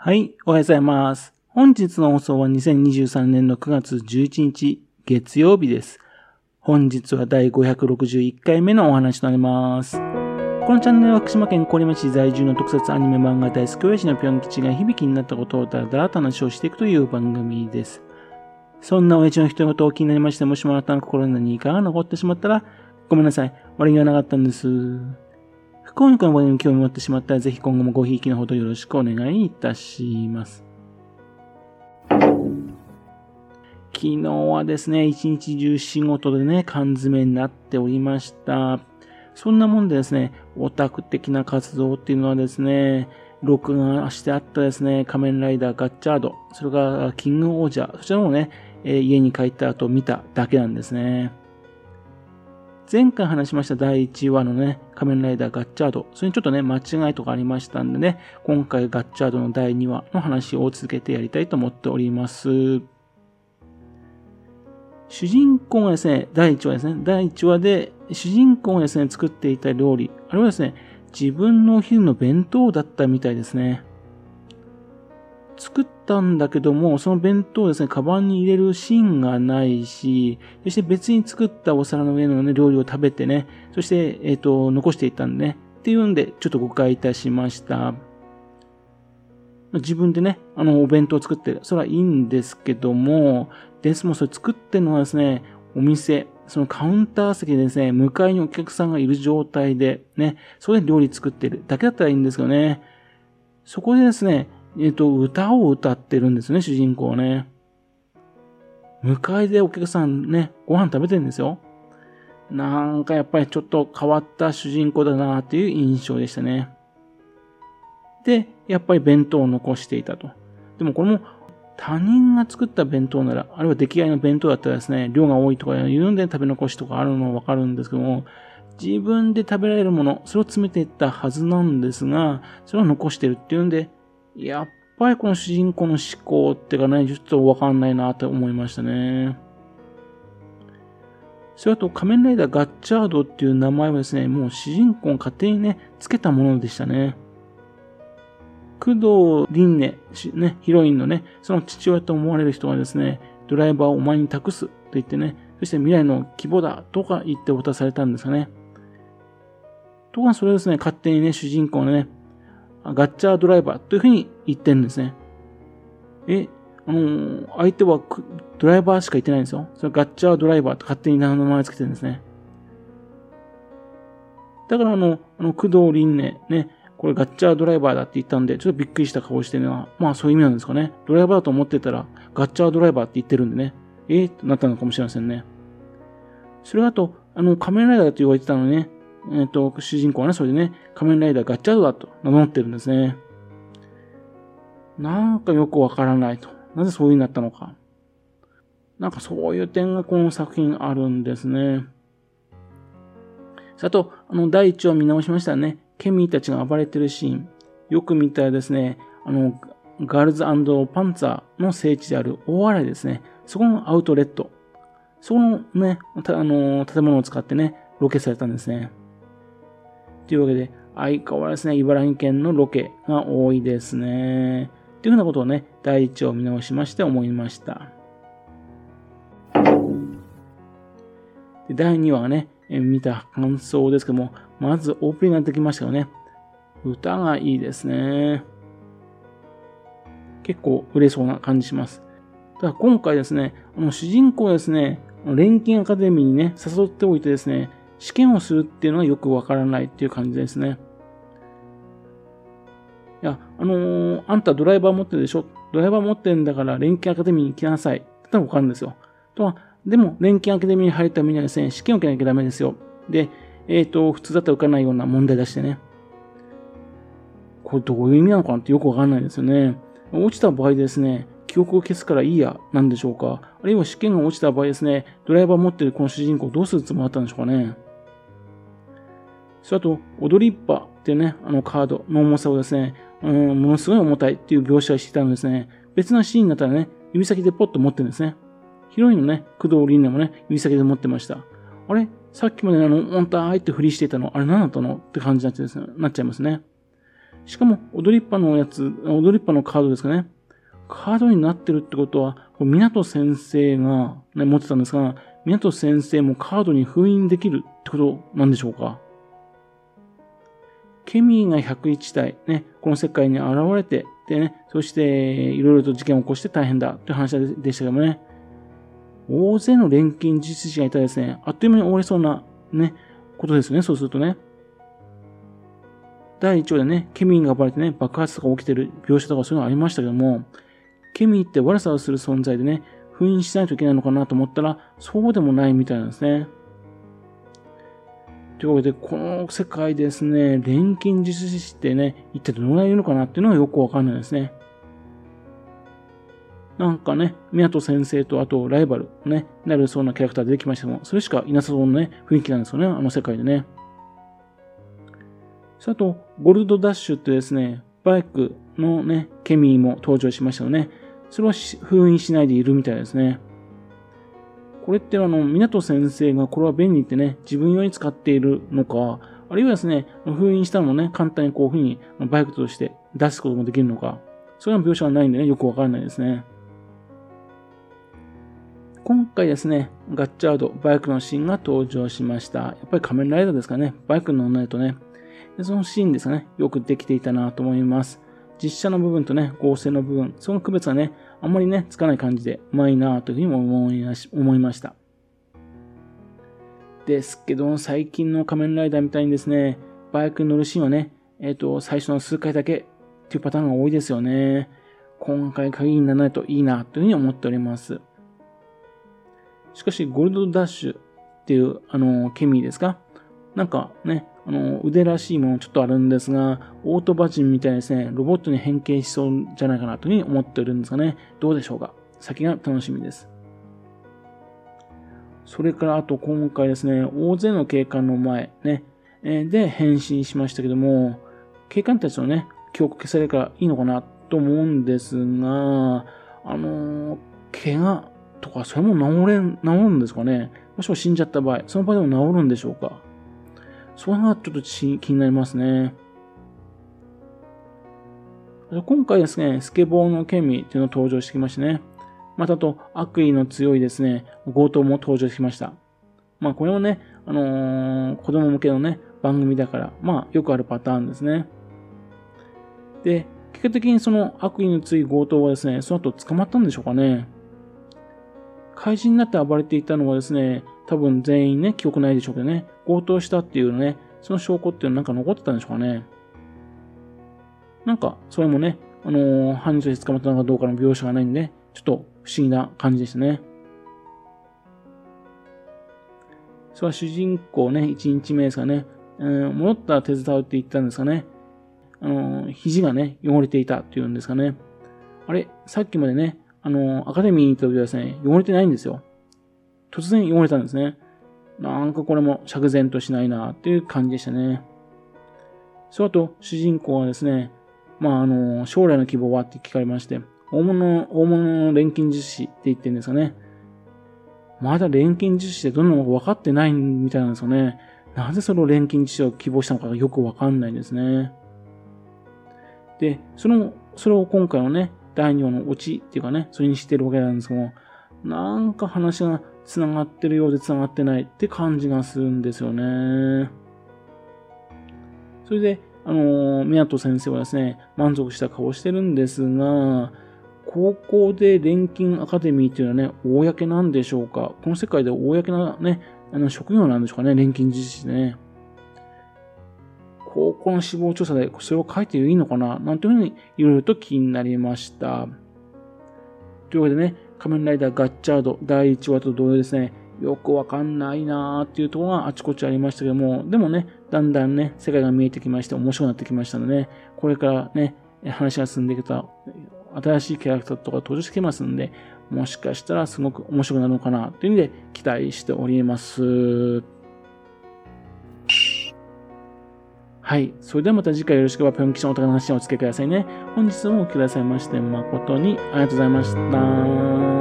はい、おはようございます。本日の放送は2023年の9月11日月曜日です。本日は第561回目のお話となります。このチャンネルは福島県郡山市在住の特撮アニメ漫画大好き親父のぴょん吉が響きになったことをだらだらと話をしていくという番組です。そんな親父の人事を気になりまして、もしもあなたの心に何かが残ってしまったら、ごめんなさい。悪気はなかったんです。不幸にこの番組に興味を持ってしまったら、ぜひ今後もごひいきのほどよろしくお願いいたします。昨日はですね、一日中仕事でね、缶詰になっておりました。そんなもんでですね、オタク的な活動っていうのはですね、録画してあったですね、仮面ライダーガッチャード、それからキングオージャー、そちらもね、え家に帰った後見ただけなんですね。前回話しました第1話のね、仮面ライダーガッチャード、それにちょっとね、間違いとかありましたんでね、今回ガッチャードの第2話の話を続けてやりたいと思っております。主人公がですね、第1話ですね、第1話で主人公がですね、作っていた料理、あれはですね、自分のお昼の弁当だったみたいですね。作ったんだけども、その弁当をですね、カバンに入れるシーンがないし、そして別に作ったお皿の上のね、料理を食べてね、そして、えっ、と、残していったんでね、っていうんで、ちょっと誤解いたしました。自分でね、あの、お弁当を作ってる、それはいいんですけども、ですもそれ作ってるのはですね、お店、そのカウンター席でですね、向かいにお客さんがいる状態で、ね、それで料理作ってるだけだったらいいんですけどね、そこでですね、えっ、と、歌を歌ってるんですね、主人公ね。向かいでお客さんね、ご飯食べてるんですよ。なんかやっぱりちょっと変わった主人公だなっていう印象でしたね。で、やっぱり弁当を残していたと。でもこれも他人が作った弁当なら、あるいは出来合いの弁当だったらですね、量が多いとかいうんで食べ残しとかあるのはわかるんですけども、自分で食べられるもの、それを詰めていったはずなんですが、それを残してるっていうんで、やっぱりこの主人公の思考ってかね、ちょっとわかんないなと思いましたね。それと仮面ライダーガッチャードっていう名前はですね、もう主人公が勝手にね、つけたものでしたね。工藤凛音、ね、ヒロインのね、その父親と思われる人がですね、ドライバーをお前に託すと言ってね、そして未来の希望だとか言って渡されたんですかね。とかそれですね、勝手にね、主人公のね、ガッチャードライバーというふうに言ってんですね。え、あのー、相手はドライバーしか言ってないんですよ。それガッチャードライバーと勝手に名前つけてるんですね。だからあの、あの、工藤凛音ね、これガッチャードライバーだって言ったんで、ちょっとびっくりした顔してるのは、まあそういう意味なんですかね。ドライバーだと思ってたら、ガッチャードライバーって言ってるんでね、えー、ってなったのかもしれませんね。それあと、あの、仮面ライダーと言われてたのね、えっ、ー、と、主人公はね、それでね、仮面ライダーガッチャードだと名乗ってるんですね。なんかよくわからないと。なぜそういうになったのか。なんかそういう点がこの作品あるんですね。あと、あの、第一話見直しましたね。ケミーたちが暴れてるシーン。よく見たらですね、あの、ガールズパンツァーの聖地である大洗ですね。そこのアウトレット。そこのね、あの、建物を使ってね、ロケされたんですね。というわけで、相変わらずね、茨城県のロケが多いですね。というふうなことをね、第一を見直しまして思いました。で第2話がね、見た感想ですけども、まずオープニングができましたよね。歌がいいですね。結構売れそうな感じします。ただ今回ですね、あの主人公ですね、錬金アカデミーにね、誘っておいてですね、試験をするっていうのはよくわからないっていう感じですね。いや、あのー、あんたドライバー持ってるでしょ？ドライバー持ってるんだから錬金アカデミーに来なさい。ってのはわかるんですよ。とは、でも錬金アカデミーに入るためにはですね、試験を受けなきゃダメですよ。で、えっ、ー、と、普通だったら受かないような問題出してね。これどういう意味なのかなってよくわかんないですよね。落ちた場合ですね、記憶を消すからいいや、なんでしょうか。あるいは試験が落ちた場合ですね、ドライバー持ってるこの主人公どうするつもりだったんでしょうかね。それと、踊りっぱっていうね、あのカードの重さをですね、うん、ものすごい重たいっていう描写をしていたのですね、別なシーンだったらね、指先でポッと持ってるんですね。ヒロインのね、工藤凛音もね、指先で持ってました。あれ？さっきまであの、重たいってふりしていたの、あれ何だったのって感じになっちゃいますね。しかも、踊りっぱのやつ、踊りっぱのカードですかね。カードになってるってことは、これ港先生が、ね、持ってたんですが、港先生もカードに封印できるってことなんでしょうかケミーが101体、ね、この世界に現れて、でね、そして、いろいろと事件を起こして大変だという話でしたけどもね、大勢の錬金術師がいたらですね、あっという間に終わりそうな、ね、ことですね、そうするとね。第1話でね、ケミーが暴れてね、爆発とか起きてる描写とかそういうのありましたけども、ケミーって悪さをする存在でね、封印しないといけないのかなと思ったら、そうでもないみたいなんですね。というわけで、この世界ですね、錬金術師ってね、一体どのぐらいいるのかなっていうのはよくわかんないですね。なんかね、港先生とあとライバルね、なるそうなキャラクター出てきましたも、それしかいなさそうなね、雰囲気なんですよね、あの世界でね。あと、ゴルドダッシュってですね、バイクのね、ケミーも登場しましたよね。それは封印しないでいるみたいですね。これってあの、港先生がこれは便利ってね、自分用に使っているのか、あるいはですね、封印したのをね、簡単にこういうふうにバイクとして出すこともできるのか、そういう描写はないんでね、よくわからないですね。今回ですね、ガッチャード、バイクのシーンが登場しました。やっぱり仮面ライダーですかね、バイクに乗らないとね、そのシーンですかね、よくできていたなと思います。実写の部分とね、合成の部分、その区別がね、あんまりね、つかない感じで、うまいなというふうにも思い思いました。ですけど、最近の仮面ライダーみたいにですね、バイクに乗るシーンはね、えっ、ー、と、最初の数回だけっていうパターンが多いですよね。今回限りにならないといいなというふうに思っております。しかし、ゴールドダッシュっていう、あの、ケミーですか？なんかね、あの、腕らしいものちょっとあるんですが、オートバジンみたいですね、ロボットに変形しそうじゃないかなというふうに思ってるんですがね、どうでしょうか？先が楽しみです。それからあと今回ですね、大勢の警官の前、ね、で変身しましたけども、警官たちのね、記憶消されるからいいのかなと思うんですが、あの怪我とか、それも治れん、治るんですかね。もしも死んじゃった場合、その場合でも治るんでしょうか？それがちょっと気になりますね。今回ですね、スケボーのケミっていうのを登場してきましたね。またと悪意の強いですね、強盗も登場してきました。まあこれもね、あのー、子供向けのね、番組だから、まあよくあるパターンですね。で、結果的にその悪意の強い強盗はですね、その後捕まったんでしょうかね。怪人になって暴れていたのはですね、多分全員ね、記憶ないでしょうけどね、強盗したっていうね、その証拠っていうのなんか残ってたんでしょうかね。なんか、それもね、あのー、犯人として捕まったのかどうかの描写がないんで、ちょっと不思議な感じでしたね。それは主人公ね、1日目ですかね、うん、戻ったら手伝うって言ったんですかね。あのー、肘がね、汚れていたっていうんですかね。あれ、さっきまでね、あのー、アカデミーに行った時はですね、汚れてないんですよ。突然汚れたんですね。なんかこれも釈然としないなっていう感じでしたね。その後、主人公はですね、まあ、あの、将来の希望はって聞かれまして、大物、大物の錬金術師って言ってるんですかね。まだ錬金術師ってどんなのか分かってないみたいなんですよね。なぜその錬金術師を希望したのかがよく分かんないんですね。で、その、それを今回のね、第2話のオチっていうかね、それにしてるわけなんですけどもなんか話が繋がってるようで繋がってないって感じがするんですよね。それで、あの、宮戸先生はですね、満足した顔してるんですが、高校で錬金アカデミーっていうのはね、公なんでしょうか？この世界で公なね、あの職業なんでしょうかね？錬金術師ね。高校の死亡調査でそれを書いていいのかな？なんていうふうにいろいろと気になりました。というわけでね、仮面ライダーガッチャード第1話と同様ですね、よくわかんないなーっていうところがあちこちありましたけども、でもね、だんだんね、世界が見えてきまして面白くなってきましたのでね、これからね、話が進んでいくと、新しいキャラクターとか登場してきますんで、もしかしたらすごく面白くなるのかなという意味で期待しております。はい。それではまた次回よろしければ、ぴょん吉のお宝の話をお付けくださいね。本日もお聞きくださいまして、誠にありがとうございました。